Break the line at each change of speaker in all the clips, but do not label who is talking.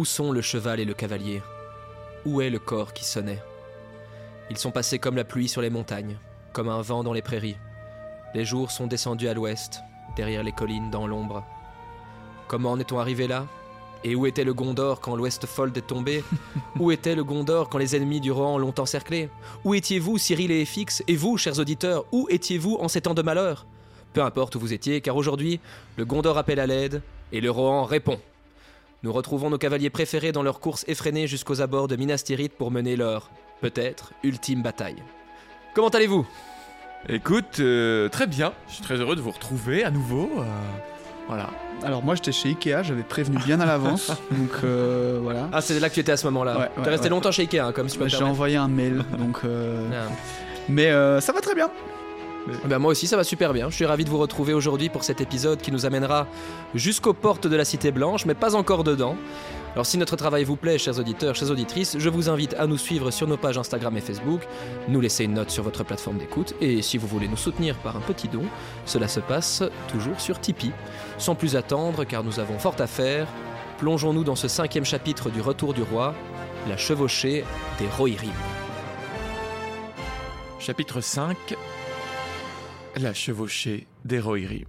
Où sont le cheval et le cavalier? Où est le corps qui sonnait? Ils sont passés comme la pluie sur les montagnes, comme un vent dans les prairies. Les jours sont descendus à l'ouest, derrière les collines dans l'ombre. Comment en est-on arrivé là? Et où était le Gondor quand l'ouest fold est tombé Où était le Gondor quand les ennemis du Rohan l'ont encerclé? Où étiez-vous, Cyril et Fix? Et vous, chers auditeurs, où étiez-vous en ces temps de malheur? Peu importe où vous étiez, car aujourd'hui, le Gondor appelle à l'aide et le Rohan répond. Nous retrouvons nos cavaliers préférés dans leur course effrénée jusqu'aux abords de Minas Tirith pour mener leur, peut-être, ultime bataille. Comment allez-vous?
Écoute, euh, très bien. Je suis très heureux de vous retrouver à nouveau. euh, voilà.
Alors moi j'étais chez Ikea, j'avais prévenu bien à l'avance, donc euh, voilà.
Ah, c'est là que tu étais à ce moment-là.
Ouais,
T'es
ouais,
resté
ouais.
longtemps chez Ikea, hein, comme si peux me
J'ai envoyé un mail, donc euh,
Ah.
mais euh, ça va très bien.
Ben, moi aussi, ça va super bien. Je suis ravi de vous retrouver aujourd'hui pour cet épisode qui nous amènera jusqu'aux portes de la Cité Blanche, mais pas encore dedans. Alors si notre travail vous plaît, chers auditeurs, chères auditrices, je vous invite à nous suivre sur nos pages Instagram et Facebook, nous laisser une note sur votre plateforme d'écoute, et si vous voulez nous soutenir par un petit don, cela se passe toujours sur Tipeee. Sans plus attendre, car nous avons fort à faire, plongeons-nous dans ce cinquième chapitre du Retour du Roi, la chevauchée des Rohirrim.
Chapitre 5 La chevauchée des. Il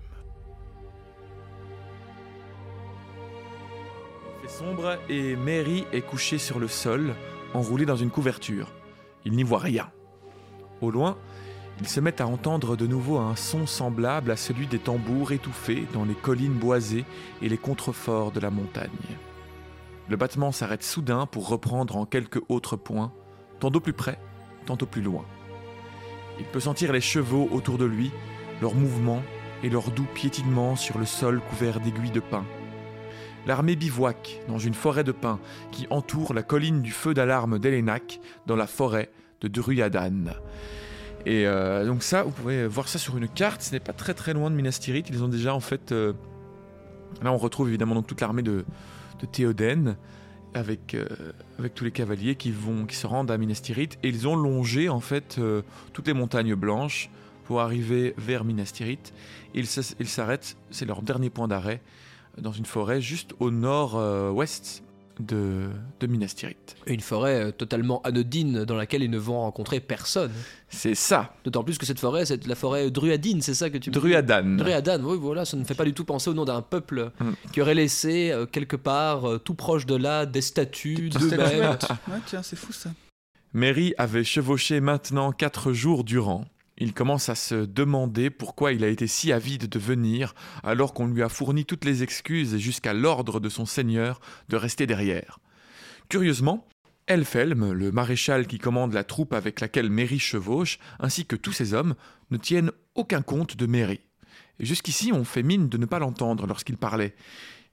fait sombre et Mary est couchée sur le sol, enroulée dans une couverture. Il n'y voit rien. Au loin, il se met à entendre de nouveau un son semblable à celui des tambours étouffés dans les collines boisées et les contreforts de la montagne. Le battement s'arrête soudain pour reprendre en quelques autres points, tantôt plus près, tantôt plus loin. Il peut sentir les chevaux autour de lui, leurs mouvements et leurs doux piétinements sur le sol couvert d'aiguilles de pin. L'armée bivouaque dans une forêt de pins qui entoure la colline du feu d'alarme d'Elenac dans la forêt de Druadan. Et euh, donc ça, vous pouvez voir ça sur une carte, ce n'est pas très très loin de Minas Tirith, ils ont déjà en fait... euh, là on retrouve évidemment toute l'armée de, de Théoden avec, euh, avec tous les cavaliers qui, vont, qui se rendent à Minas Tirith et ils ont longé en fait euh, toutes les montagnes blanches pour arriver vers Minas Tirith. Ils s'arrêtent, c'est leur dernier point d'arrêt, dans une forêt juste au nord-ouest de, de Minas Tirith.
Une forêt euh, totalement anodine dans laquelle ils ne vont rencontrer personne.
C'est ça,
D'autant plus que cette forêt, c'est la forêt druadine, c'est ça que tu me dis
Druadan.
Druadan, oui, voilà, ça ne fait pas du tout penser au nom d'un peuple
Mm.
qui aurait laissé euh, quelque part, euh, tout proche de là, des statues d'eux-mêmes.
Statuette. Ouais tiens c'est fou ça.
Mary avait chevauché maintenant quatre jours durant. Il commence à se demander pourquoi il a été si avide de venir alors qu'on lui a fourni toutes les excuses jusqu'à l'ordre de son seigneur de rester derrière. Curieusement, Elfelm, le maréchal qui commande la troupe avec laquelle Mary chevauche, ainsi que tous ses hommes, ne tiennent aucun compte de Mary. Et jusqu'ici, on fait mine de ne pas l'entendre lorsqu'il parlait.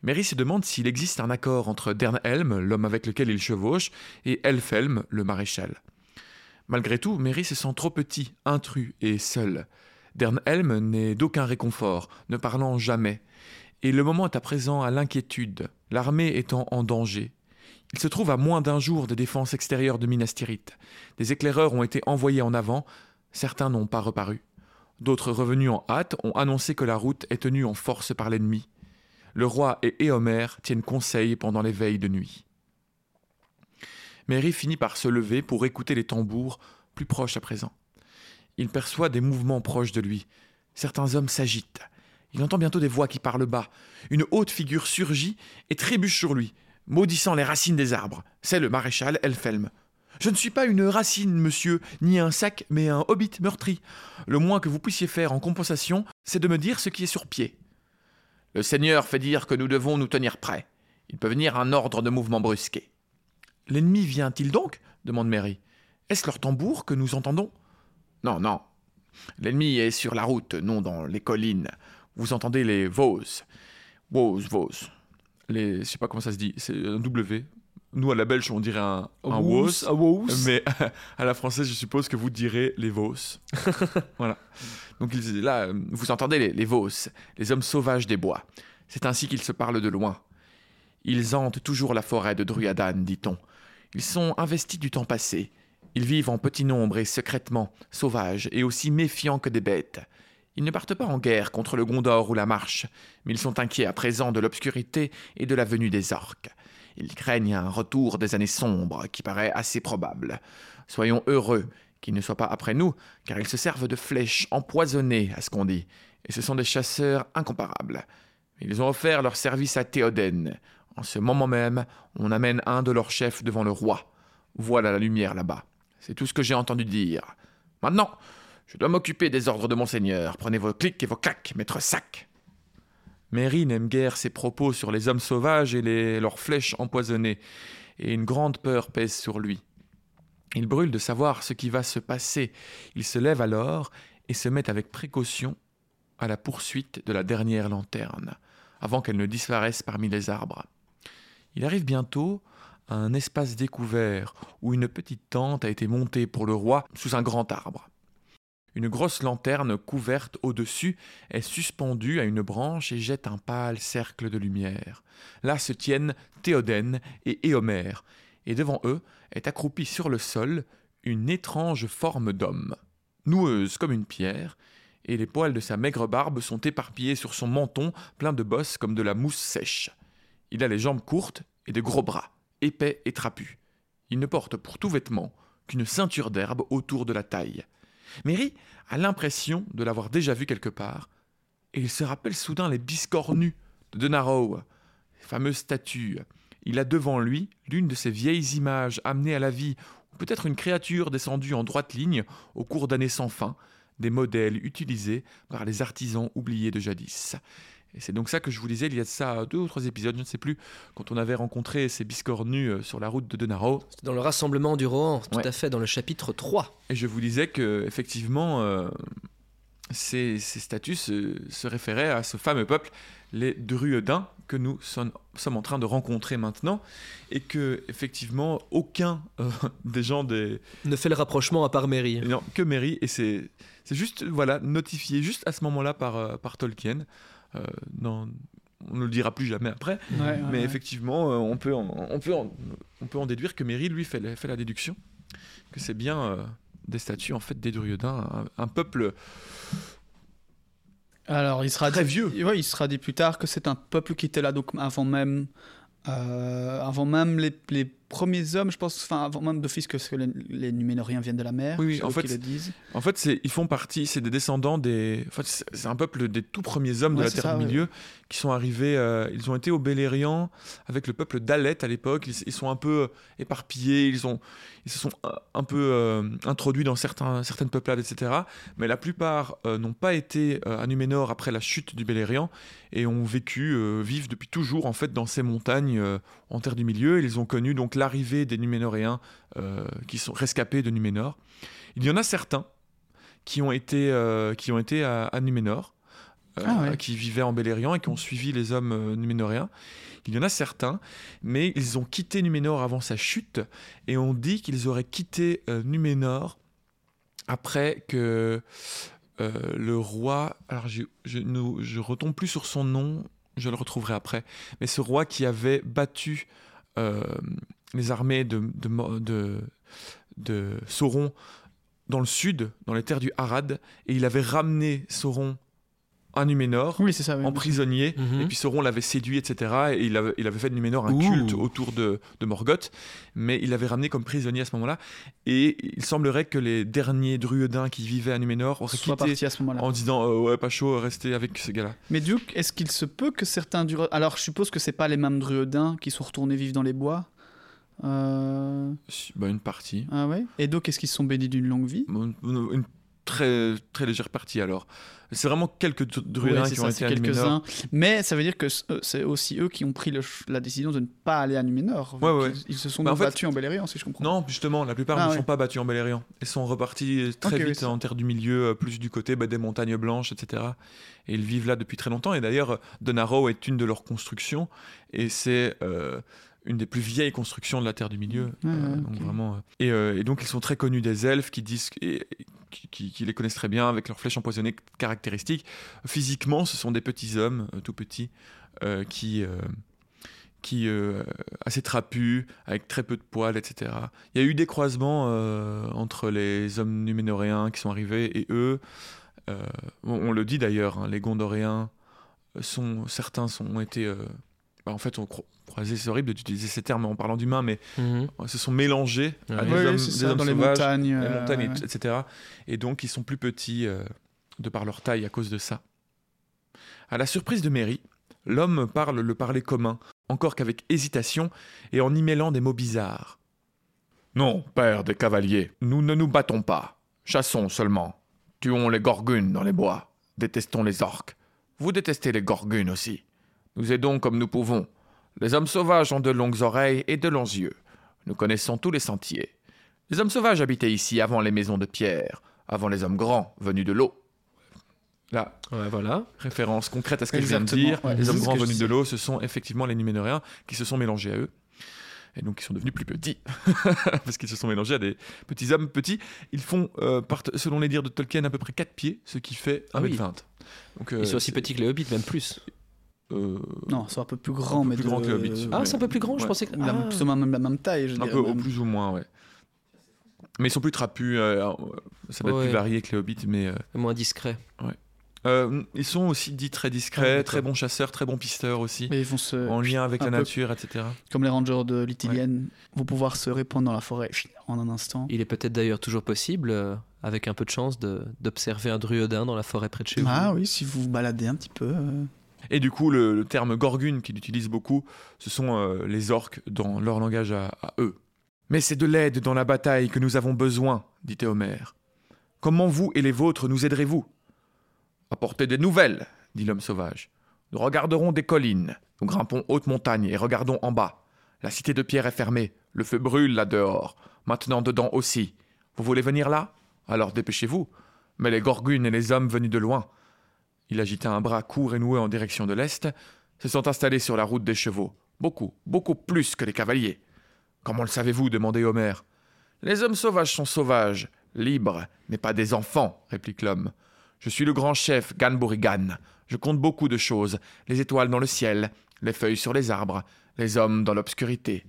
Mary se demande s'il existe un accord entre Dernhelm, l'homme avec lequel il chevauche, et Elfelm, le maréchal. Malgré tout, Mary se sent trop petit, intrus et seul. Dernhelm n'est d'aucun réconfort, ne parlant jamais. Et le moment est à présent à l'inquiétude, l'armée étant en danger. Il se trouve à moins d'un jour des défenses extérieures de Minas Tirith. Des éclaireurs ont été envoyés en avant, certains n'ont pas reparu. D'autres revenus en hâte ont annoncé que la route est tenue en force par l'ennemi. Le roi et Éomer tiennent conseil pendant les veilles de nuit. Mary finit par se lever pour écouter les tambours, plus proches à présent. Il perçoit des mouvements proches de lui. Certains hommes s'agitent. Il entend bientôt des voix qui parlent bas. Une haute figure surgit et trébuche sur lui, maudissant les racines des arbres. C'est le maréchal Elfelm. Je ne suis pas une racine, monsieur, ni un sac, mais un hobbit meurtri. Le moins que vous puissiez faire en compensation, c'est de me dire ce qui est sur pied. Le Seigneur fait dire que nous devons nous tenir prêts. Il peut venir un ordre de mouvement brusqué. L'ennemi vient-il donc? demande Mary. Est-ce leur tambour que nous entendons? Non, non. L'ennemi est sur la route, non dans les collines. Vous entendez les Vos. Vos, Vos. Les, je sais pas comment ça se dit, c'est un W. Nous, à la belge, on dirait un, un wos. Mais à la française, je suppose que vous direz les Vos. voilà. Donc là, vous entendez les, les Vos, les hommes sauvages des bois. C'est ainsi qu'ils se parlent de loin. Ils hantent toujours la forêt de Druadan, dit-on. Ils sont investis du temps passé. Ils vivent en petit nombre et secrètement, sauvages et aussi méfiants que des bêtes. Ils ne partent pas en guerre contre le Gondor ou la Marche, mais ils sont inquiets à présent de l'obscurité et de la venue des orques. Ils craignent un retour des années sombres qui paraît assez probable. Soyons heureux qu'ils ne soient pas après nous, car ils se servent de flèches empoisonnées, à ce qu'on dit, et ce sont des chasseurs incomparables. Ils ont offert leur service à Théoden. En ce moment même, on amène un de leurs chefs devant le roi. Voilà la lumière là-bas. C'est tout ce que j'ai entendu dire. Maintenant, je dois m'occuper des ordres de monseigneur. Prenez vos clics et vos claques, maître sac. Mary n'aime guère ses propos sur les hommes sauvages et leurs flèches empoisonnées, et une grande peur pèse sur lui. Il brûle de savoir ce qui va se passer. Il se lève alors et se met avec précaution à la poursuite de la dernière lanterne, avant qu'elle ne disparaisse parmi les arbres. Il arrive bientôt à un espace découvert où une petite tente a été montée pour le roi sous un grand arbre. Une grosse lanterne couverte au-dessus est suspendue à une branche et jette un pâle cercle de lumière. Là se tiennent Théoden et Éomer, et devant eux est accroupie sur le sol une étrange forme d'homme, noueuse comme une pierre, et les poils de sa maigre barbe sont éparpillés sur son menton plein de bosses comme de la mousse sèche. Il a les jambes courtes et de gros bras, épais et trapus. Il ne porte pour tout vêtement qu'une ceinture d'herbe autour de la taille. Mary a l'impression de l'avoir déjà vu quelque part, et il se rappelle soudain les biscornus de Denarrow, fameuse statue. Il a devant lui l'une de ces vieilles images amenées à la vie, ou peut-être une créature descendue en droite ligne au cours d'années sans fin, des modèles utilisés par les artisans oubliés de jadis. Et c'est donc ça que je vous disais il y a de ça deux ou trois épisodes, je ne sais plus, quand on avait rencontré ces biscornus euh, sur la route de Denaro.
C'était dans le rassemblement du Rohan, tout
Ouais.
à fait, dans le chapitre 3.
Et je vous disais que effectivement, euh, ces, ces statues se, se référaient à ce fameux peuple, les Druidins, que nous sommes, sommes en train de rencontrer maintenant, et que effectivement aucun euh, des gens des
Ne fait le rapprochement à part Mary.
non, que Mary, et c'est juste voilà notifié juste à ce moment-là par par Tolkien. Euh, on ne le dira plus jamais après,
Ouais,
mais
ouais.
effectivement, euh, on peut en, on peut en, on peut en déduire que Mary lui fait, la- fait la déduction que c'est bien euh, des statues en fait des Druidins, un, un peuple
Alors, il sera
très
dit,
vieux.
ouais, il sera dit plus tard que c'est un peuple qui était là donc avant même, euh, avant même les, les premiers hommes, je pense, enfin avant même d'office que les, les Numénoriens viennent de la mer.
Oui, en fait,
le disent.
En fait, c'est, ils font partie, c'est des descendants des. En fait, c'est un peuple des tout premiers hommes de la Terre
ça,
du
ouais.
Milieu qui sont arrivés. euh, ils ont été au Beleriand avec le peuple d'Alet à l'époque. Ils, ils sont un peu euh, éparpillés. Ils, ont, ils se sont euh, un peu euh, introduits dans certaines peuplades, etc. Mais la plupart euh, n'ont pas été à Numénor après la chute du Beleriand et ont vécu, vivent depuis toujours en fait dans ces montagnes en Terre du Milieu. Ils ont connu donc l'arrivée des Numénoréens qui sont rescapés de Numénor. Il y en a certains qui ont été, qui à, Numénor,
Ah ouais.
qui vivaient en Beleriand et qui ont suivi les hommes euh, numénoréens. Il y en a certains, mais ils ont quitté Numénor avant sa chute, et on dit qu'ils auraient quitté euh, Numénor après que euh, le roi, alors je ne je retombe plus sur son nom, je le retrouverai après, mais ce roi qui avait battu euh, les armées de, de, Mo- de, de Sauron dans le sud, dans les terres du Harad, et il avait ramené Sauron à Numénor
Oui, c'est ça. oui.
en prisonnier,
Mhm.
et puis Sauron l'avait séduit, etc. Et il avait, il avait fait de Numénor un
Ouh.
culte autour de, de Morgoth, mais il l'avait ramené comme prisonnier à ce moment-là. Et il semblerait que les derniers druidins qui vivaient à Numénor auraient
soit
quitté
à ce moment-là.
en disant euh, Ouais, pas chaud, restez avec ce gars-là.
Mais Duke, est-ce qu'il se peut que certains du... Alors, je suppose que c'est pas les mêmes druidins qui sont retournés vivre dans les bois. Euh,
Bah, une partie.
Ah ouais? Et donc, est-ce qu'ils se sont bénis d'une longue vie?
Une, une très, très légère partie alors. C'est vraiment quelques dru- druidins
Ouais,
qui
ça,
ont été à Numénor.
Mais ça veut dire que euh, c'est aussi eux qui ont pris le la décision de ne pas aller à Numénor.
Ouais, ouais.
Ils se sont
Bah, en fait-
battus en Beleriand, si je comprends.
Non, justement, la plupart
Ah,
ne sont pas battus en Beleriand. Ils sont repartis très
Ok, oui,
vite en terre du milieu, euh, plus du côté bah, des montagnes blanches, etc. Et ils vivent là depuis très longtemps. Et d'ailleurs, Donaro est une de leurs constructions. Et c'est euh, une des plus vieilles constructions de la terre du milieu. Euh,
ouais,
donc vraiment, euh, et, euh, et donc, ils sont très connus des elfes qui disent. et- qui, les connaissent très bien avec leurs flèches empoisonnées caractéristiques. Physiquement, ce sont des petits hommes, euh, tout petits, euh, qui, euh, qui assez trapus, avec très peu de poils, etc. Il y a eu des croisements entre les hommes numénoréens qui sont arrivés et eux. On, le dit d'ailleurs, hein, les gondoréens sont certains sont, ont été bah, en fait, on cro- croisait, c'est horrible d'utiliser ces termes en parlant d'humains, mais
Mhm.
euh, se sont mélangés à
Ouais.
des
Oui,
hommes,
c'est
des
ça,
hommes
dans les montagnes.
les
euh,
montagnes,
ouais.
etc. Et donc, ils sont plus petits euh, de par leur taille à cause de ça. À la surprise de Mary, l'homme parle le parler commun, encore qu'avec hésitation et en y mêlant des mots bizarres. Non, père des cavaliers, nous ne nous battons pas. Chassons seulement. Tuons les gorgunes dans les bois. Détestons les orques. Vous détestez les gorgunes aussi. Nous aidons comme nous pouvons. Les hommes sauvages ont de longues oreilles et de longs yeux. Nous connaissons tous les sentiers. Les hommes sauvages habitaient ici avant les maisons de pierre, avant les hommes grands venus de l'eau. Là,
Ouais, voilà.
référence concrète à ce que je viens de
Exactement,
dire.
ouais,
les hommes grands venus de l'eau, ce sont effectivement les Numénoréens qui se sont mélangés à eux. Et donc, ils sont devenus plus petits. Parce qu'ils se sont mélangés à des petits hommes petits. Ils font, euh, selon les dires de Tolkien, à peu près 4 pieds, ce qui fait 1m20.
Ah oui.
Donc, euh,
Ils sont aussi
c'est-
petits que les hobbits, même plus.
Euh,
Non, c'est un peu plus grand,
Un peu
mais
plus
de-
grand que les hobbits.
Ah,
Ouais.
c'est un peu plus grand, je pensais que.
Il a
Ah.
plus ou moins même la même taille, je
un
dirais
peu, au
même.
plus ou moins, ouais. Mais ils sont plus trapus. euh, ça doit être plus varié que les hobbits, mais. euh,
Moins discret.
euh, ils sont aussi dits très
Ah,
discrets, très bons chasseurs, très bons pisteurs aussi.
Mais ils vont se,
En lien avec
un
la
peu
nature, etc.
comme les rangers de Lithilienne, vont pouvoir se répandre dans la forêt en un instant.
Il est peut-être d'ailleurs toujours possible, euh, avec un peu de chance, de- d'observer un druidin dans la forêt près de chez vous.
Ah oui, si vous vous baladez un petit peu.
Et du coup, le, terme gorgune qu'il utilise beaucoup, ce sont euh, les orques dans leur langage à, à eux. Mais c'est de l'aide dans la bataille que nous avons besoin, dit Théomer. Comment vous et les vôtres nous aiderez-vous? Apportez des nouvelles, dit l'homme sauvage. Nous regarderons des collines, nous grimpons haute montagne et regardons en bas. La cité de pierre est fermée, le feu brûle là dehors, maintenant dedans aussi. Vous voulez venir là? Alors dépêchez-vous. Mais les gorgunes et les hommes venus de loin, il agita un bras court et noué en direction de l'est, se sont installés sur la route des chevaux. Beaucoup, beaucoup plus que les cavaliers. Comment le savez-vous demandait Homer. Les hommes sauvages sont sauvages, libres, mais pas des enfants, réplique l'homme. Je suis le grand chef Ganburigan. Je compte beaucoup de choses les étoiles dans le ciel, les feuilles sur les arbres, les hommes dans l'obscurité.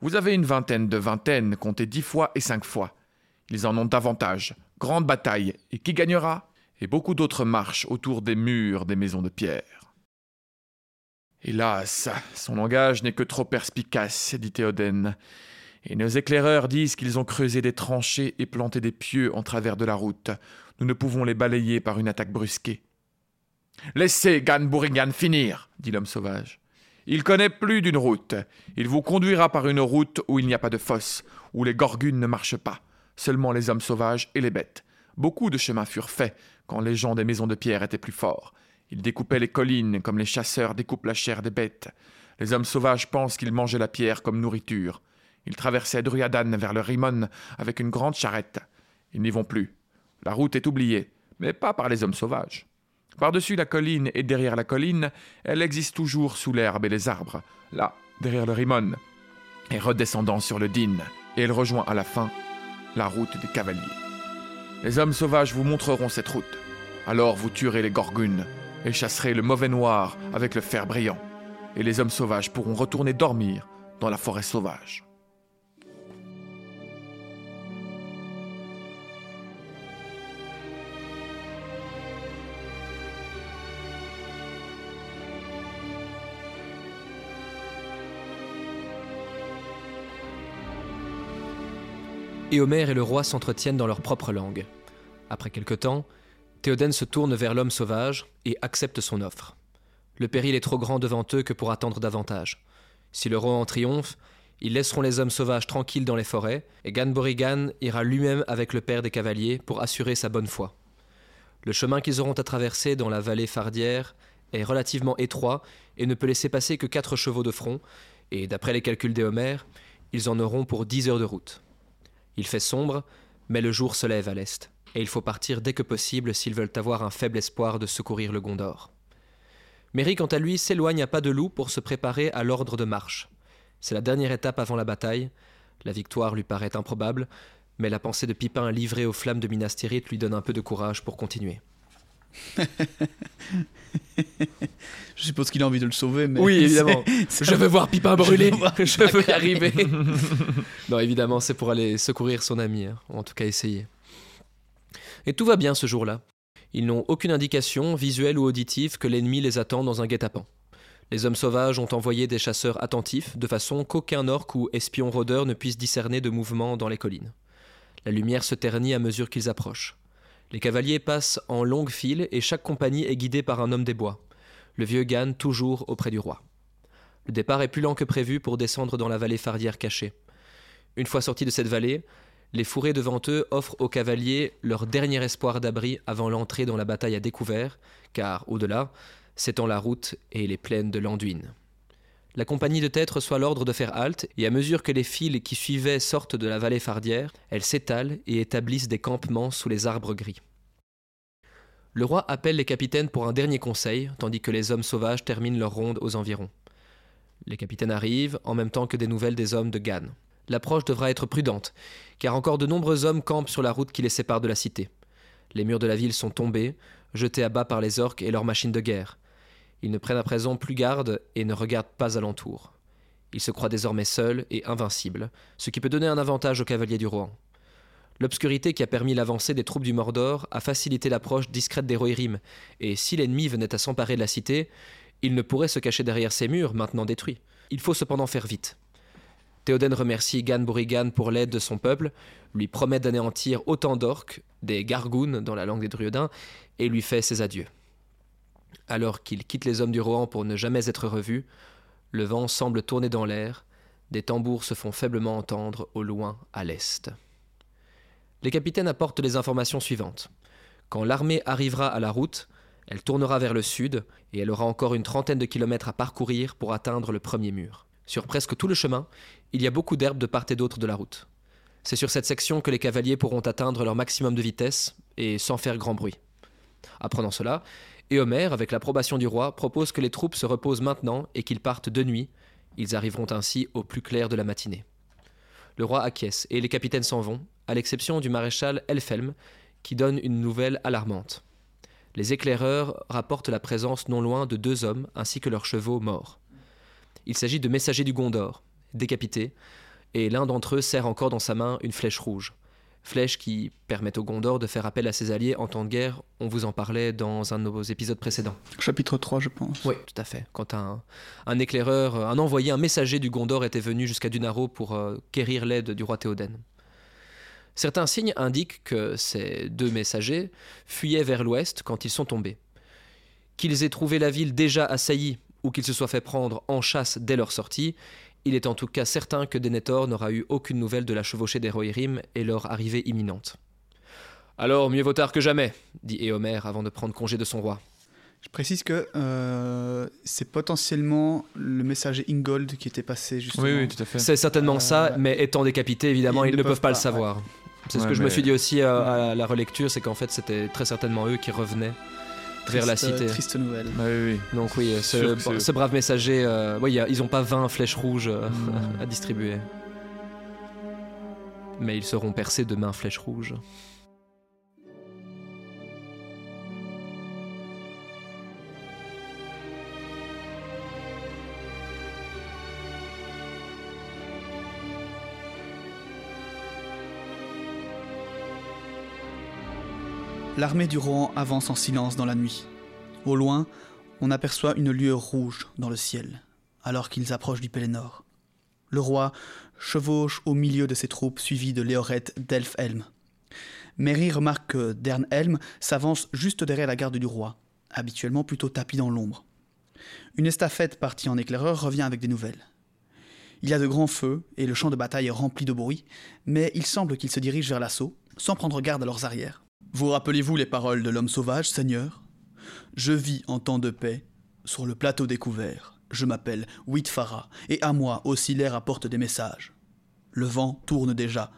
Vous avez une vingtaine de vingtaines, comptez dix fois et cinq fois. Ils en ont davantage. Grande bataille. Et qui gagnera? Et beaucoup d'autres marchent autour des murs des maisons de pierre. Hélas, son langage n'est que trop perspicace, dit Théoden. Et nos éclaireurs disent qu'ils ont creusé des tranchées et planté des pieux en travers de la route. Nous ne pouvons les balayer par une attaque brusquée. Laissez Ganburigan finir, dit l'homme sauvage. Il connaît plus d'une route. Il vous conduira par une route où il n'y a pas de fosse, où les gorgunes ne marchent pas, seulement les hommes sauvages et les bêtes. Beaucoup de chemins furent faits quand les gens des maisons de pierre étaient plus forts. Ils découpaient les collines comme les chasseurs découpent la chair des bêtes. Les hommes sauvages pensent qu'ils mangeaient la pierre comme nourriture. Ils traversaient Druyadan vers le Rimon avec une grande charrette. Ils n'y vont plus. La route est oubliée, mais pas par les hommes sauvages. Par-dessus la colline et derrière la colline, elle existe toujours sous l'herbe et les arbres, là, derrière le Rimon, et redescendant sur le Din, et elle rejoint à la fin la route des cavaliers. Les hommes sauvages vous montreront cette route. Alors vous tuerez les gorgunes et chasserez le mauvais noir avec le fer brillant, et les hommes sauvages pourront retourner dormir dans la forêt sauvage.
Et Homer et le roi s'entretiennent dans leur propre langue. Après quelque temps, Théoden se tourne vers l'homme sauvage et accepte son offre. Le péril est trop grand devant eux que pour attendre davantage. Si le roi en triomphe, ils laisseront les hommes sauvages tranquilles dans les forêts, et Ganborigan ira lui-même avec le père des cavaliers pour assurer sa bonne foi. Le chemin qu'ils auront à traverser dans la vallée fardière est relativement étroit et ne peut laisser passer que quatre chevaux de front, et d'après les calculs des Homères, ils en auront pour dix heures de route. Il fait sombre, mais le jour se lève à l'est, et il faut partir dès que possible s'ils veulent avoir un faible espoir de secourir le Gondor. Merry, quant à lui, s'éloigne à pas de loup pour se préparer à l'ordre de marche. C'est la dernière étape avant la bataille. La victoire lui paraît improbable, mais la pensée de Pipin livré aux flammes de Minas Tirith lui donne un peu de courage pour continuer.
Je suppose qu'il a envie de le sauver, mais.
Oui, évidemment. Je veux voir Pipin brûler.
Je veux voir
Je veux y arriver. non, évidemment, c'est pour aller secourir son ami, hein, ou en tout cas essayer. Et tout va bien ce jour-là. Ils n'ont aucune indication, visuelle ou auditive, que l'ennemi les attend dans un guet-apens. Les hommes sauvages ont envoyé des chasseurs attentifs, de façon qu'aucun orc ou espion rôdeur ne puisse discerner de mouvement dans les collines. La lumière se ternit à mesure qu'ils approchent. Les cavaliers passent en longue file et chaque compagnie est guidée par un homme des bois. Le vieux Gann toujours auprès du roi. Le départ est plus lent que prévu pour descendre dans la vallée fardière cachée. Une fois sortis de cette vallée, les fourrés devant eux offrent aux cavaliers leur dernier espoir d'abri avant l'entrée dans la bataille à découvert, car au-delà, s'étend la route et les plaines de l'Anduin. La compagnie de tête reçoit l'ordre de faire halte, et à mesure que les files qui suivaient sortent de la vallée fardière, elles s'étalent et établissent des campements sous les arbres gris. Le roi appelle les capitaines pour un dernier conseil, tandis que les hommes sauvages terminent leur ronde aux environs. Les capitaines arrivent, en même temps que des nouvelles des hommes de Gann. L'approche devra être prudente, car encore de nombreux hommes campent sur la route qui les sépare de la cité. Les murs de la ville sont tombés, jetés à bas par les orques et leurs machines de guerre. Ils ne prennent à présent plus garde et ne regardent pas alentour. Ils se croient désormais seuls et invincibles, ce qui peut donner un avantage aux cavaliers du Rohan. L'obscurité qui a permis l'avancée des troupes du Mordor a facilité l'approche discrète des Rohirrim, et si l'ennemi venait à s'emparer de la cité, il ne pourrait se cacher derrière ces murs, maintenant détruits. Il faut cependant faire vite. Théoden remercie Gan Borigan pour l'aide de son peuple, lui promet d'anéantir autant d'orques, des gargounes dans la langue des Druidins, et lui fait ses adieux. Alors qu'il quitte les hommes du Rohan pour ne jamais être revu, le vent semble tourner dans l'air, des tambours se font faiblement entendre au loin à l'est. Les capitaines apportent les informations suivantes. Quand l'armée arrivera à la route, elle tournera vers le sud et elle aura encore une trentaine de kilomètres à parcourir pour atteindre le premier mur. Sur presque tout le chemin, il y a beaucoup d'herbes de part et d'autre de la route. C'est sur cette section que les cavaliers pourront atteindre leur maximum de vitesse et sans faire grand bruit. Apprenant cela, et avec l'approbation du roi, propose que les troupes se reposent maintenant et qu'ils partent de nuit. Ils arriveront ainsi au plus clair de la matinée. Le roi acquiesce et les capitaines s'en vont, à l'exception du maréchal Elfelm, qui donne une nouvelle alarmante. Les éclaireurs rapportent la présence non loin de deux hommes ainsi que leurs chevaux morts. Il s'agit de messagers du Gondor, décapités, et l'un d'entre eux serre encore dans sa main une flèche rouge flèche qui permet au Gondor de faire appel à ses alliés en temps de guerre. On vous en parlait dans un de nos épisodes précédents.
Chapitre 3, je pense.
Oui, tout à fait. Quand un, éclaireur, un envoyé, un messager du Gondor était venu jusqu'à Dunaro pour euh, quérir l'aide du roi Théoden. Certains signes indiquent que ces deux messagers fuyaient vers l'ouest quand ils sont tombés. Qu'ils aient trouvé la ville déjà assaillie ou qu'ils se soient fait prendre en chasse dès leur sortie, il est en tout cas certain que Denethor n'aura eu aucune nouvelle de la chevauchée des Rohirrim et leur arrivée imminente. Alors, mieux vaut tard que jamais, dit Éomer avant de prendre congé de son roi.
Je précise que euh, c'est potentiellement le messager Ingold qui était passé justement.
Oui, oui, tout à fait.
C'est certainement ça, euh, mais étant décapité, évidemment, ils, ne peuvent, pas, le savoir. C'est ce que je me suis dit aussi euh, à la relecture, c'est qu'en fait, c'était très certainement eux qui revenaient vers la cité.
Triste nouvelle.
oui,
Donc oui, ce, brave messager, euh, ils n'ont pas 20 flèches rouges euh, hmm. à distribuer. Mais ils seront percés de mains flèches rouges.
L'armée du Rohan avance en silence dans la nuit. Au loin, on aperçoit une lueur rouge dans le ciel, alors qu'ils approchent du Pélénor. Le roi chevauche au milieu de ses troupes, suivi de Léoret d'Elfhelm. Merry remarque que Dernhelm s'avance juste derrière la garde du roi, habituellement plutôt tapis dans l'ombre. Une estafette partie en éclaireur revient avec des nouvelles. Il y a de grands feux et le champ de bataille est rempli de bruit, mais il semble qu'ils se dirigent vers l'assaut, sans prendre garde à leurs arrières. Vous rappelez-vous les paroles de l'homme sauvage, Seigneur? Je vis en temps de paix, sur le plateau découvert. Je m'appelle Whitfara, et à moi aussi l'air apporte des messages. Le vent tourne déjà.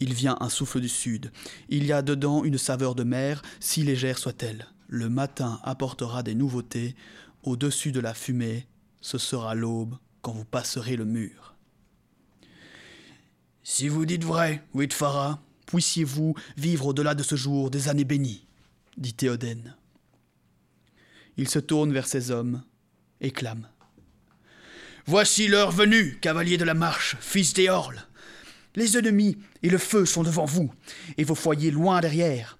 Il vient un souffle du sud. Il y a dedans une saveur de mer, si légère soit-elle. Le matin apportera des nouveautés. Au-dessus de la fumée, ce sera l'aube quand vous passerez le mur. Si vous dites vrai, puissiez-vous vivre au-delà de ce jour des années bénies, dit Théoden. Il se tourne vers ses hommes et clame. Voici l'heure venue, cavalier de la marche, fils d'Éorle. Les ennemis et le feu sont devant vous, et vos foyers loin derrière.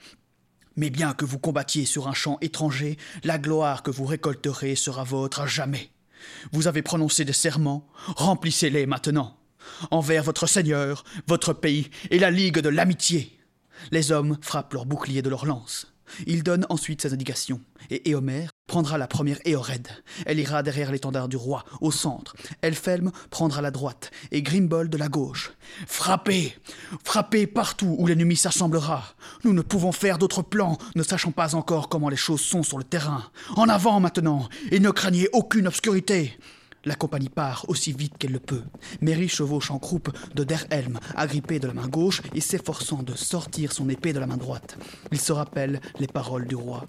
Mais bien que vous combattiez sur un champ étranger, la gloire que vous récolterez sera vôtre à jamais. Vous avez prononcé des serments, remplissez-les maintenant, envers votre Seigneur, votre pays et la Ligue de l'amitié. Les hommes frappent leurs boucliers de leurs lances. Ils donnent ensuite ses indications, et Éomer prendra la première Éored. Elle ira derrière l'étendard du roi, au centre. Elfelm prendra la droite, et Grimbold la gauche. Frappez Frappez partout où l'ennemi s'assemblera Nous ne pouvons faire d'autres plans, ne sachant pas encore comment les choses sont sur le terrain. En avant maintenant, et ne craignez aucune obscurité la compagnie part aussi vite qu'elle le peut. Mary chevauche en croupe de Der Helm, agrippé de la main gauche et s'efforçant de sortir son épée de la main droite. Il se rappelle les paroles du roi.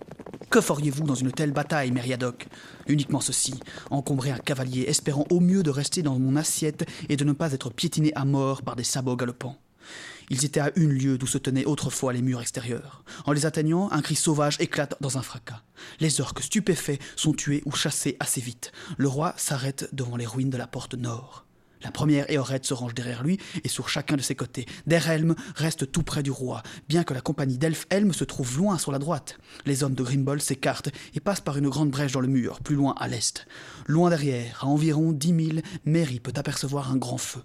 Que feriez-vous dans une telle bataille, Meriadoc? Uniquement ceci, encombrer un cavalier, espérant au mieux de rester dans mon assiette et de ne pas être piétiné à mort par des sabots galopants. Ils étaient à une lieue d'où se tenaient autrefois les murs extérieurs. En les atteignant, un cri sauvage éclate dans un fracas. Les orques stupéfaits sont tués ou chassés assez vite. Le roi s'arrête devant les ruines de la porte nord. La première Éorette se range derrière lui et sur chacun de ses côtés. Derhelm reste tout près du roi, bien que la compagnie d'Elfhelm se trouve loin sur la droite. Les hommes de Grimbold s'écartent et passent par une grande brèche dans le mur, plus loin à l'est. Loin derrière, à environ dix milles, Mary peut apercevoir un grand feu.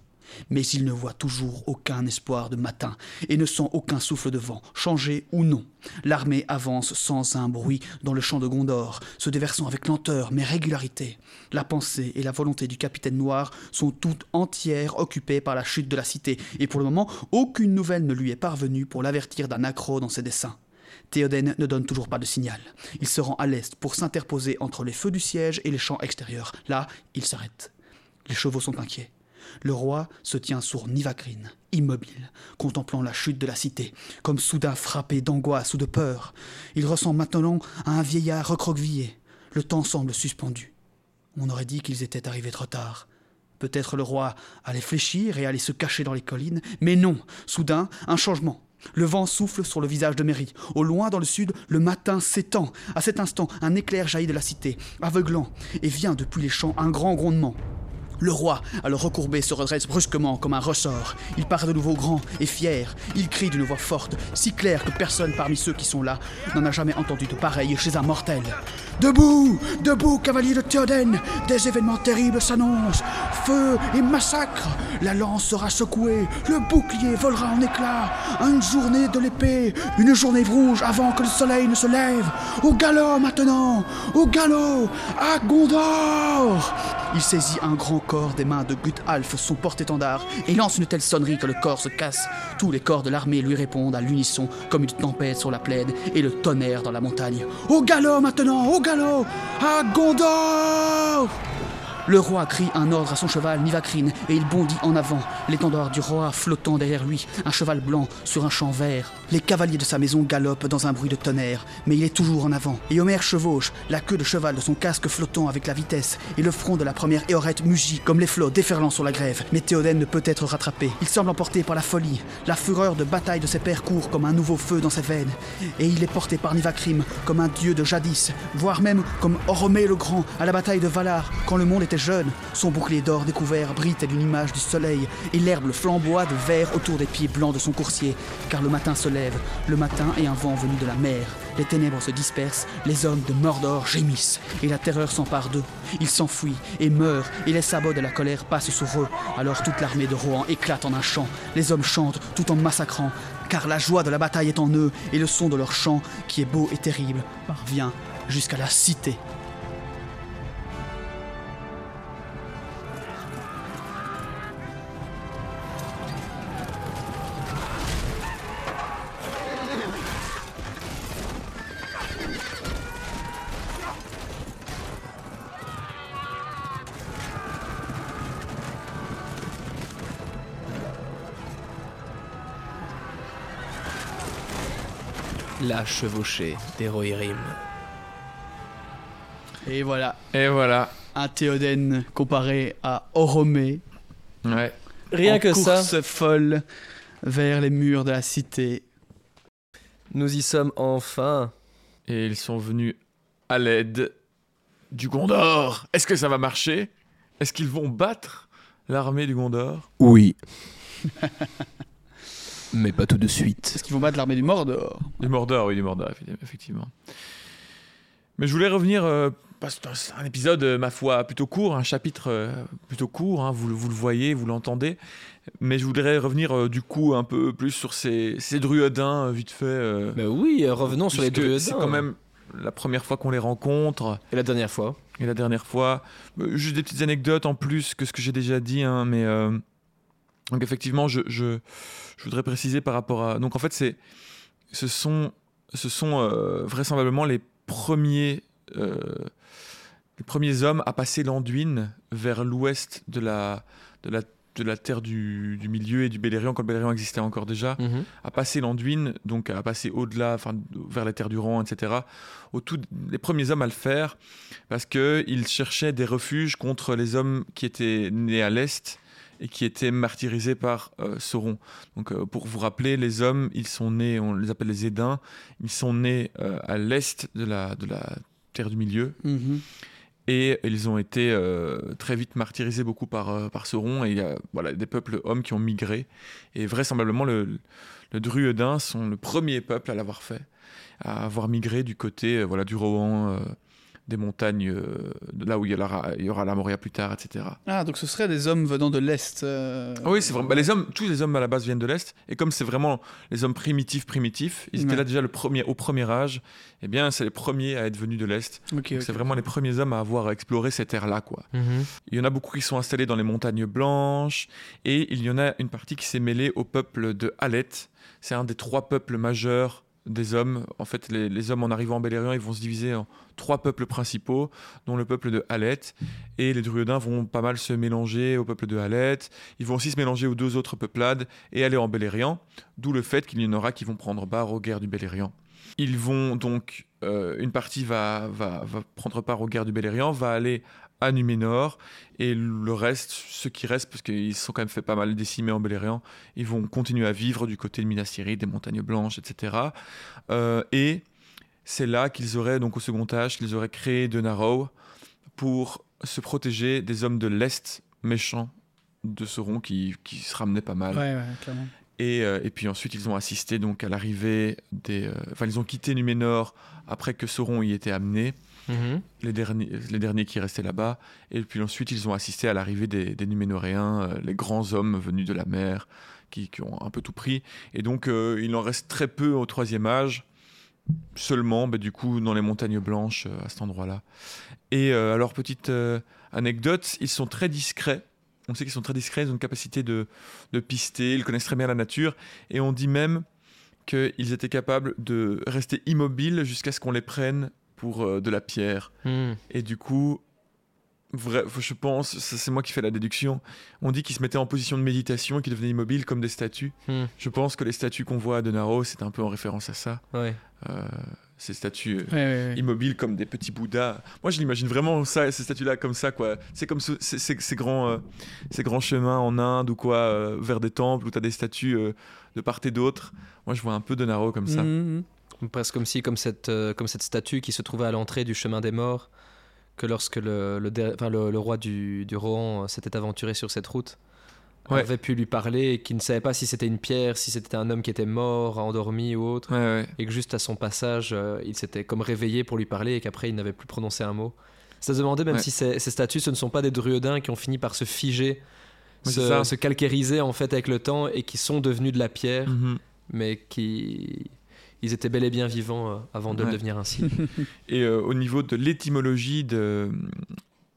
Mais il ne voit toujours aucun espoir de matin et ne sent aucun souffle de vent, changé ou non. L'armée avance sans un bruit dans le champ de Gondor, se déversant avec lenteur mais régularité. La pensée et la volonté du capitaine noir sont toutes entières occupées par la chute de la cité, et pour le moment, aucune nouvelle ne lui est parvenue pour l'avertir d'un accroc dans ses desseins. Théoden ne donne toujours pas de signal. Il se rend à l'est pour s'interposer entre les feux du siège et les champs extérieurs. Là, il s'arrête. Les chevaux sont inquiets. Le roi se tient sur Nivagrin, immobile, contemplant la chute de la cité, comme soudain frappé d'angoisse ou de peur. Il ressemble maintenant à un vieillard recroquevillé. Le temps semble suspendu. On aurait dit qu'ils étaient arrivés trop tard. Peut-être le roi allait fléchir et allait se cacher dans les collines, mais non, soudain, un changement. Le vent souffle sur le visage de Mary. Au loin, dans le sud, le matin s'étend. À cet instant, un éclair jaillit de la cité, aveuglant, et vient depuis les champs un grand grondement. Le roi, alors recourbé, se redresse brusquement comme un ressort. Il paraît de nouveau grand et fier. Il crie d'une voix forte, si claire que personne parmi ceux qui sont là n'en a jamais entendu de pareil chez un mortel. Debout Debout, cavalier de Théoden Des événements terribles s'annoncent Feu et massacre La lance sera secouée, le bouclier volera en éclats Une journée de l'épée, une journée rouge avant que le soleil ne se lève Au galop maintenant Au galop À Gondor Il saisit un grand corps des mains de Gut-Alf, son porte-étendard, et lance une telle sonnerie que le corps se casse. Tous les corps de l'armée lui répondent à l'unisson comme une tempête sur la plaine et le tonnerre dans la montagne. Au galop maintenant Au galop À Gondor le roi crie un ordre à son cheval Nivacrine et il bondit en avant, l'étendard du roi flottant derrière lui, un cheval blanc sur un champ vert. Les cavaliers de sa maison galopent dans un bruit de tonnerre, mais il est toujours en avant. Et Homer chevauche, la queue de cheval de son casque flottant avec la vitesse, et le front de la première éorette mugit comme les flots déferlant sur la grève. Mais Théoden ne peut être rattrapé. Il semble emporté par la folie. La fureur de bataille de ses pères court comme un nouveau feu dans ses veines. Et il est porté par Nivacrim comme un dieu de jadis, voire même comme Oromé le Grand à la bataille de Valar, quand le monde était Son bouclier d'or découvert brille tel une image du soleil, et l'herbe flamboie de vert autour des pieds blancs de son coursier, car le matin se lève, le matin et un vent venu de la mer. Les ténèbres se dispersent, les hommes de Mordor gémissent, et la terreur s'empare d'eux. Ils s'enfuient et meurent, et les sabots de la colère passent sur eux. Alors toute l'armée de Rohan éclate en un chant. Les hommes chantent tout en massacrant, car la joie de la bataille est en eux, et le son de leur chant, qui est beau et terrible, parvient jusqu'à la cité.
La chevauchée des Rohirrim.
Et voilà,
Et voilà.
un Théoden comparé à Oromé.
Ouais.
Rien
en
que ça,
course folle vers les murs de la cité.
nous y sommes enfin.
Et ils sont venus à l'aide du Gondor. Est-ce que ça va marcher? Est-ce qu'ils vont battre l'armée du Gondor?
Oui. Mais pas tout de suite.
Est-ce qu'ils vont battre l'armée du Mordor?
Du Mordor, oui, du Mordor, effectivement. Mais je voulais revenir euh, c'est un épisode, euh, ma foi, plutôt court, un chapitre euh, plutôt court, hein, vous, vous, le voyez, vous l'entendez. Mais je voudrais revenir euh, du coup un peu plus sur ces, ces druidins, vite fait.
Mais oui, revenons sur les druidins.
C'est quand même la première fois qu'on les rencontre.
Et la dernière fois.
Et la dernière fois. Juste des petites anecdotes en plus que ce que j'ai déjà dit, hein, mais. Donc effectivement, je, je, je, voudrais préciser par rapport à. Donc en fait, c'est, ce sont, ce sont vraisemblablement les premiers les premiers hommes à passer l'Anduin vers l'ouest de la, de la, de la terre du, du, milieu et du Beleriand, quand le Beleriand existait encore déjà, mhm. à passer l'Anduin, donc à passer au-delà, vers la terre du Rang, etc. Au tout, les premiers hommes à le faire, parce qu'ils cherchaient des refuges contre les hommes qui étaient nés à l'est et qui étaient martyrisés par euh, Sauron. Donc, euh, pour vous rappeler, les hommes, ils sont nés, on les appelle les Édins, ils sont nés euh, à l'est de la, de la terre du milieu. Mhm. Et ils ont été très vite martyrisés beaucoup par, par Sauron. Et il y a voilà, des peuples hommes qui ont migré. Et vraisemblablement, le, le Druidin sont le premier peuple à l'avoir fait, à avoir migré du côté voilà, du Rohan, des montagnes, euh, là où il y, aura, il y aura la Moria plus tard, etc.
Ah, donc ce seraient des hommes venant de l'Est euh,
Oui, c'est vrai. Bah, les hommes, tous les hommes à la base viennent de l'Est. Et comme c'est vraiment les hommes primitifs, primitifs, ils étaient là déjà le premier, au premier âge, eh bien, c'est les premiers à être venus de l'Est. c'est vraiment les premiers hommes à avoir exploré cette ère-là, quoi. Mhm. Il y en a beaucoup qui sont installés dans les montagnes blanches. Et il y en a une partie qui s'est mêlée au peuple de Halet. C'est un des trois peuples majeurs des hommes. En fait, les, hommes en arrivant en Beleriand, ils vont se diviser en trois peuples principaux, dont le peuple de Halet. Et les Druidins vont pas mal se mélanger au peuple de Halet. Ils vont aussi se mélanger aux deux autres peuplades et aller en Beleriand. D'où le fait qu'il y en aura qui vont prendre part aux guerres du Beleriand. Ils vont donc, euh, une partie va, va, va, prendre part aux guerres du Beleriand, va aller à Numénor. Et le reste, ceux qui restent, parce qu'ils sont quand même fait pas mal décimés en Beleriand, ils vont continuer à vivre du côté de Minas Tirith, des montagnes blanches, etc. Euh, et c'est là qu'ils auraient, donc au second âge, qu'ils auraient créé de Narrow pour se protéger des hommes de l'Est méchants de Sauron qui, qui se ramenaient pas mal.
Ouais, ouais, clairement.
Et, euh, et, puis ensuite, ils ont assisté donc à l'arrivée des. Euh, enfin, ils ont quitté Numénor après que Sauron y était amené. Mhm. les, derniers, qui restaient là-bas. Et puis ensuite, ils ont assisté à l'arrivée des, des Numénoréens, euh, les grands hommes venus de la mer, qui, ont un peu tout pris. Et donc, euh, il en reste très peu au troisième âge, seulement, bah, du coup, dans les montagnes blanches, euh, à cet endroit-là. Et alors, petite anecdote, ils sont très discrets. On sait qu'ils sont très discrets, ils ont une capacité de, de pister, ils connaissent très bien la nature. Et on dit même qu'ils étaient capables de rester immobiles jusqu'à ce qu'on les prenne pour euh, de la pierre. Hmm. Et du coup, vrai, je pense, c'est moi qui fais la déduction, on dit qu'ils se mettaient en position de méditation et qu'ils devenaient immobiles comme des statues. Hmm. Je pense que les statues qu'on voit à Denaro, c'est un peu en référence à ça.
Ouais.
Euh, ces statues euh, immobiles comme des petits bouddhas. Moi, je l'imagine vraiment ça, ces statues-là comme ça, quoi. C'est comme ces, grands, ces grands chemins en Inde ou quoi, vers des temples où tu as des statues de part et d'autre. Moi, je vois un peu Denaro comme ça.
Hmm, Presque comme si, comme cette, euh, comme cette statue qui se trouvait à l'entrée du chemin des morts, que lorsque le, le, le, roi du, du Rohan euh, s'était aventuré sur cette route, avait pu lui parler et qui ne savait pas si c'était une pierre, si c'était un homme qui était mort, endormi ou autre, et que juste à son passage, euh, il s'était comme réveillé pour lui parler et qu'après il n'avait plus prononcé un mot. Ça se demandait même si ces, ces, statues, ce ne sont pas des druidins qui ont fini par se figer, se, se, calcériser en fait avec le temps et qui sont devenus de la pierre, mm-hmm. mais qui ils étaient bel et bien vivants euh, avant de devenir ainsi.
et euh, au niveau de l'étymologie de,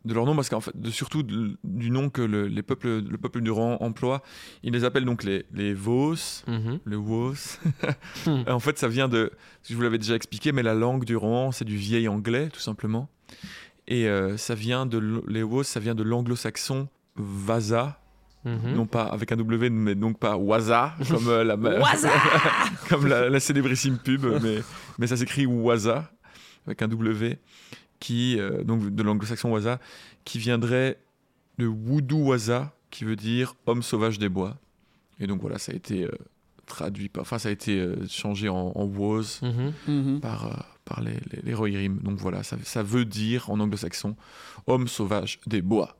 de leur nom, parce qu'en fait, de, surtout du nom que le, les peuples, le peuple du rang emploie, ils les appellent donc les, les Vos, mhm. les Vos. en fait, ça vient de, je vous l'avais déjà expliqué, mais la langue du rang, c'est du vieil anglais, tout simplement. Et euh, ça vient de, les Vos, ça vient de l'anglo-saxon Vasa, Mhm. Non pas avec un W, mais donc pas Waza, comme euh, la, comme la, célébrissime pub, mais, mais ça s'écrit Waza, avec un W, qui, euh, donc de l'anglo-saxon Waza, qui viendrait de Voodoo Waza, qui veut dire homme sauvage des bois. Et donc voilà, ça a été euh, traduit, par, enfin ça a été changé en, en Woz mhm. Mhm. par, par les, les, Rohirrim. Donc voilà, ça, ça veut dire en anglo-saxon homme sauvage des bois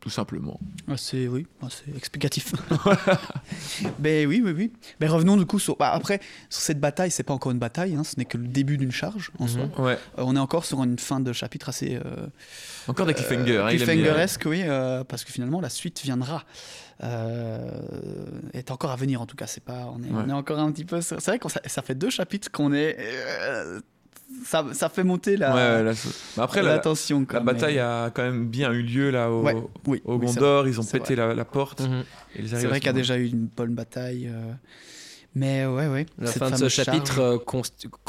tout simplement.
Ah, c'est oui, ah, c'est explicatif. Ben oui, oui, oui. Mais revenons du coup sur. bah, après, sur cette bataille, c'est pas encore une bataille, hein, ce n'est que le début d'une charge en
Mhm.
soi.
Ouais.
Euh, on est encore sur une fin de chapitre assez. euh,
Encore des cliffhangers.
euh,
hein, bien.
cliffhangeresque, oui, euh, parce que finalement la suite viendra. Euh, est encore à venir en tout cas. C'est pas. On est,
Ouais.
on est encore un petit peu. C'est vrai que ça, ça fait deux chapitres qu'on est. ça, ça fait monter la.
Ouais, après, la, la bataille
mais-
a quand même bien eu lieu là au,
Ouais, oui,
au
oui, c'est
Gondor. Ils ont pété la, la porte.
Mhm.
C'est vrai qu'il y a
moment.
déjà eu une bonne bataille. euh, Mais ouais, ouais.
La
cette
fin de ce chapitre
charge.
euh,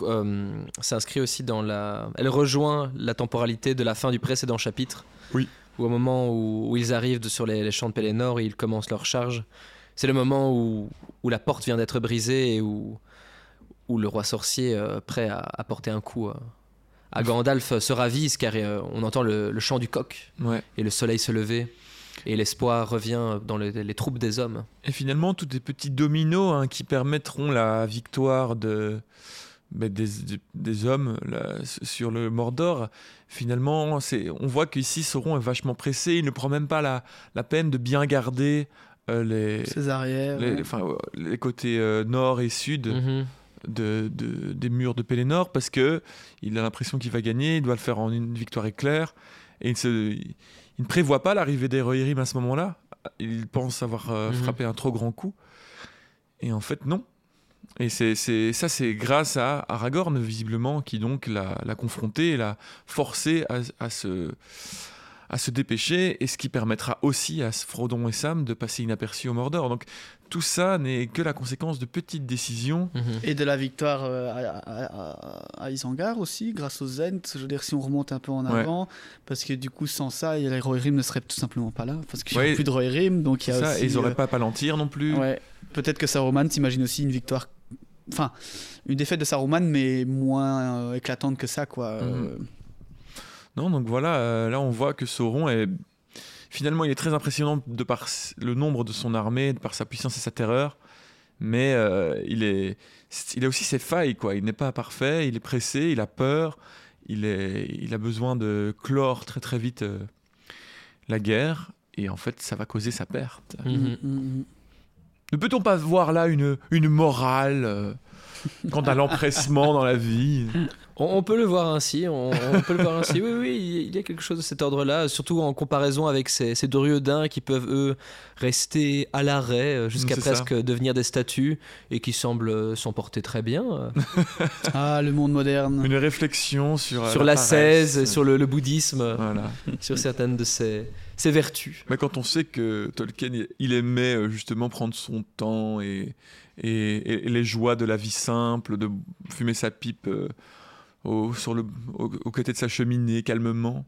euh, s'inscrit aussi dans la. Elle rejoint la temporalité de la fin du précédent chapitre.
Oui.
Où au moment où, où ils arrivent de- sur les, les champs de Pélénor et ils commencent leur charge, c'est le moment où, où la porte vient d'être brisée et où, où le roi sorcier, euh, prêt à, à porter un coup euh, à Gandalf, euh, se ravise car euh, on entend le, le chant du coq
Ouais.
et le soleil se lever. Et l'espoir revient dans le- les troupes des hommes.
Et finalement, tous des petits dominos hein, qui permettront la victoire de, bah, des, des- des hommes là, sur le Mordor. Finalement, c'est, on voit qu'ici, Sauron est vachement pressé. Il ne prend même pas la, la peine de bien garder euh, les,
Ses arrières.
les,
ouais.
enfin, les côtés euh, nord et sud
Mhm.
De, de- des murs de Pélénor parce que il a l'impression qu'il va gagner. Il doit le faire en une victoire éclair. Et il, se- il ne prévoit pas l'arrivée des Rohirrim à ce moment-là. Il pense avoir euh,
Mhm.
frappé un trop grand coup. Et en fait, non. Et c'est, ça, c'est grâce à Aragorn, visiblement, qui donc l'a, l'a confronté et l'a forcé à, à se, à se dépêcher, et ce qui permettra aussi à Frodon et Sam de passer inaperçus au Mordor. Donc tout ça n'est que la conséquence de petites décisions.
Mhm.
Et de la victoire euh, à, à- à- à Isengard aussi, grâce aux Zent. Je veux dire, si on remonte un peu en
Ouais.
avant, parce que du coup, sans ça, les Rohirrim ne seraient tout simplement pas là. Parce qu'il n'y
Ouais.
a plus de Rohirrim, donc il y a
ça,
aussi.
et ils n'auraient
euh,
pas Palantir non plus.
ouais. Peut-être que Saruman t'imagine aussi une victoire. Enfin, une défaite de Saruman, mais moins euh, éclatante que ça, quoi. Euh,
Non, donc voilà, euh, là on voit que Sauron est. Finalement, il est très impressionnant de par le nombre de son armée, de par sa puissance et sa terreur. Mais euh, il, est... il a aussi ses failles, quoi. Il n'est pas parfait, il est pressé, il a peur, il, est... il a besoin de clore très très vite euh, la guerre. Et en fait, ça va causer sa perte.
Mhm.
mm, mm, mm.
Ne peut-on pas voir là une, une morale euh, quant à l'empressement dans la vie?
On, on peut le voir ainsi, on, on peut le voir ainsi. Oui, oui, il y- a quelque chose de cet ordre-là, surtout en comparaison avec ces, ces Doriodins qui peuvent, eux, rester à l'arrêt euh, jusqu'à
ça.
presque devenir des statues et qui semblent euh, s'en porter très bien. euh,
Ah, le monde moderne.
Une réflexion sur,
sur
la
sur le, le bouddhisme,
Voilà.
sur certaines de ses, ses vertus.
Mais quand on sait que Tolkien, il aimait justement prendre son temps et, et, et les joies de la vie simple, de fumer sa pipe euh, au, sur le, au, au côté de sa cheminée, calmement.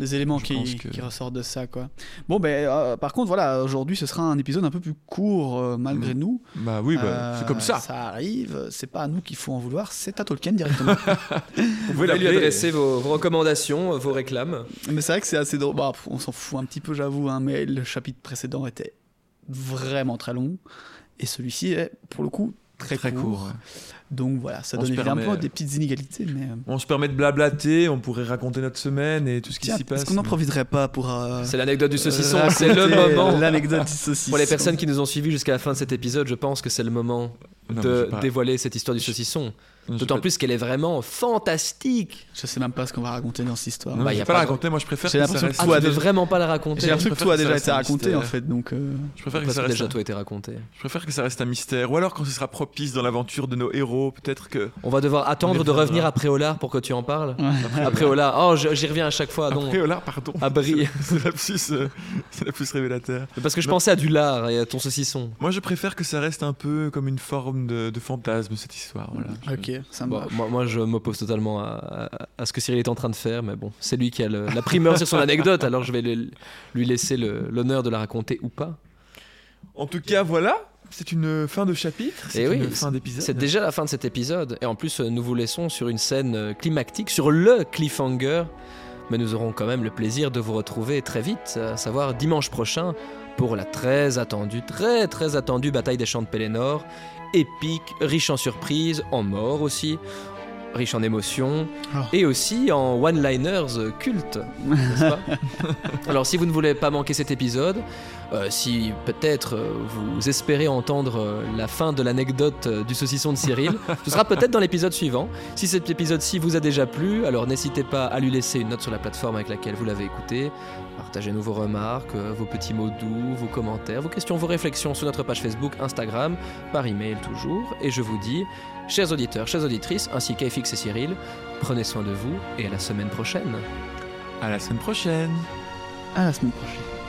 des éléments qui,
que-
qui ressortent de ça quoi. Bon ben euh, par contre voilà aujourd'hui ce sera un épisode un peu plus court euh, malgré nous.
Bah oui, bah,
Euh,
c'est comme ça.
Ça arrive, c'est pas à nous qu'il faut en vouloir, c'est à Tolkien directement.
Vous
pouvez lui adresser vos, vos recommandations, vos réclames.
mais c'est vrai que c'est assez drôle. Bah, on s'en fout un petit peu j'avoue, hein, mais le chapitre précédent était vraiment très long et celui-ci est pour le coup très,
Très
court.
court. ouais.
Donc voilà, ça
On
donne évidemment
permet-
des petites inégalités. Mais euh,
On se permet de blablater, on pourrait raconter notre semaine et tout ce qui s'y passe.
est-ce qu'on n'en
mais-
profiterait pas pour euh,
C'est l'anecdote du saucisson,
raconter
c'est le moment.
L'anecdote du saucisson.
Pour les personnes qui nous ont suivis jusqu'à la fin de cet épisode, je pense que c'est le moment
Non,
de dévoiler cette histoire du saucisson. D'autant
pas-
plus qu'elle est vraiment fantastique.
Je sais même pas ce qu'on va raconter dans cette histoire.
Non,
Bah,
je
y
vais
a
pas
pas
la raconter, moi je préfère
J'ai
que ça
l'impression que
reste-
Ah,
déjà-
vraiment pas la raconter
J'ai l'impression que tout a
que
déjà été
un
raconté en fait, donc. euh,
Je préfère que ça
que
reste
déjà
un-
tout a été raconté.
Je préfère que ça reste un mystère. Ou alors quand ce sera propice dans l'aventure de nos héros, peut-être que.
On va devoir attendre de revenir après Olar pour que tu en parles. Après Olar, oh j'y reviens à chaque fois.
Après, là, pardon.
à Brie.
C'est lapsus, euh, c'est lapsus révélateur.
Parce que je pensais à du lard et à ton saucisson.
Moi, je préfère que ça reste un peu comme une forme de, fantasme, cette histoire. Voilà. Je-
Ok, ça me
Bon,
va.
moi, moi, je m'oppose totalement à, à- à ce que Cyril est en train de faire, mais bon, c'est lui qui a le- la primeur sur son anecdote, alors je vais le- lui laisser l'honneur de la raconter ou pas.
En tout cas, voilà. C'est une fin de chapitre. C'est
Eh oui,
une fin d'épisode.
C'est déjà la fin de cet épisode, et en plus, euh, nous vous laissons sur une scène euh, climactique, sur le cliffhanger, mais nous aurons quand même le plaisir de vous retrouver très vite, à savoir dimanche prochain, pour la très attendue, très très attendue bataille des champs de Pélénor, épique, riche en surprises, en morts aussi, riche en émotions,
Oh.
et aussi en one-liners cultes, n'est-ce pas Alors si vous ne voulez pas manquer cet épisode, Euh, si peut-être euh, vous espérez entendre euh, la fin de l'anecdote du saucisson de Cyril, ce sera peut-être dans l'épisode suivant. Si cet épisode-ci vous a déjà plu, alors n'hésitez pas à lui laisser une note sur la plateforme avec laquelle vous l'avez écouté. Partagez-nous vos remarques, euh, vos petits mots doux, vos commentaires, vos questions, vos réflexions sur notre page Facebook, Instagram, par email toujours. Et je vous dis, chers auditeurs, chères auditrices, ainsi qu'AFX et Cyril, prenez soin de vous et à la semaine prochaine.
À la semaine prochaine
À la semaine prochaine.